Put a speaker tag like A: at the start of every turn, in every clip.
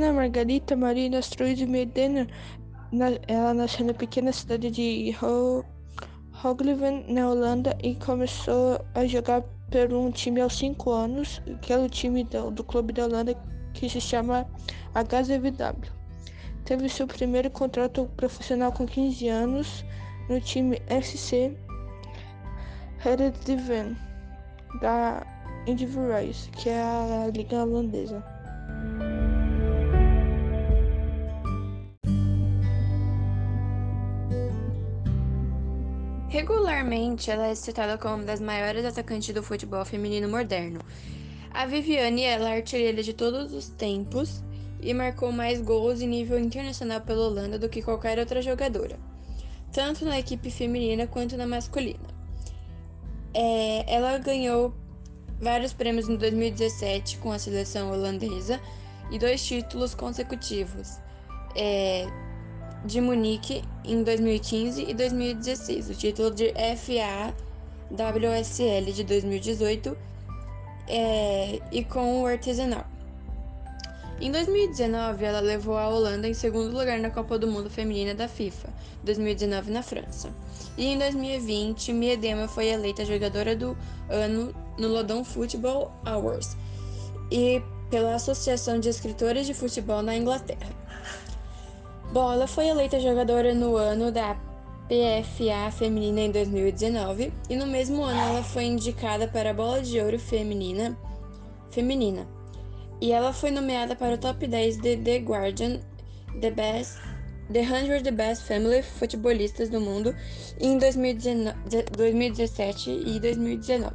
A: Ana Margarita Maria Astruído Medina, ela nasceu na pequena cidade de Hoogland, na Holanda, e começou a jogar por um time aos 5 anos, que era o time do, do clube da Holanda que se chama HZVW. Teve seu primeiro contrato profissional com 15 anos no time FC Herenveen da Individuais, que é a liga holandesa.
B: Regularmente, ela é citada como uma das maiores atacantes do futebol feminino moderno. A Viviane é a artilheira de todos os tempos e marcou mais gols em nível internacional pela Holanda do que qualquer outra jogadora, tanto na equipe feminina quanto na masculina. É, ela ganhou vários prêmios em 2017 com a seleção holandesa e dois títulos consecutivos é, de Munique em 2015 e 2016, o título de FA WSL de 2018 é, e com o Artesanal. Em 2019, ela levou a Holanda em segundo lugar na Copa do Mundo Feminina da FIFA, 2019 na França. E em 2020, Miedema foi eleita jogadora do ano no Lodon Football Awards e pela Associação de Escritores de Futebol na Inglaterra. Bola foi eleita jogadora no ano da PFA feminina em 2019 e no mesmo ano ela foi indicada para a Bola de Ouro feminina. feminina e ela foi nomeada para o top 10 de The Guardian The Best The 100 The Best Family Futebolistas do Mundo em 2019, 2017 e 2019.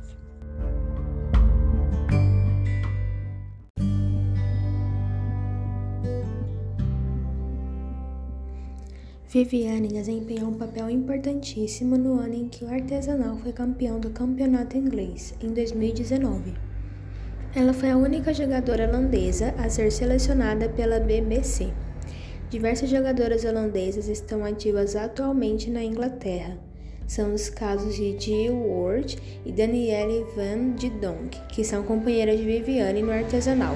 C: Viviane desempenhou um papel importantíssimo no ano em que o Artesanal foi campeão do campeonato inglês, em 2019. Ela foi a única jogadora holandesa a ser selecionada pela BBC. Diversas jogadoras holandesas estão ativas atualmente na Inglaterra. São os casos de Jill Ward e Danielle Van de Donk, que são companheiras de Viviane no artesanal,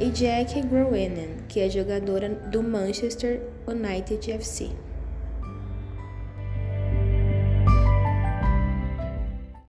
C: e Jack Groenen, que é jogadora do Manchester United FC.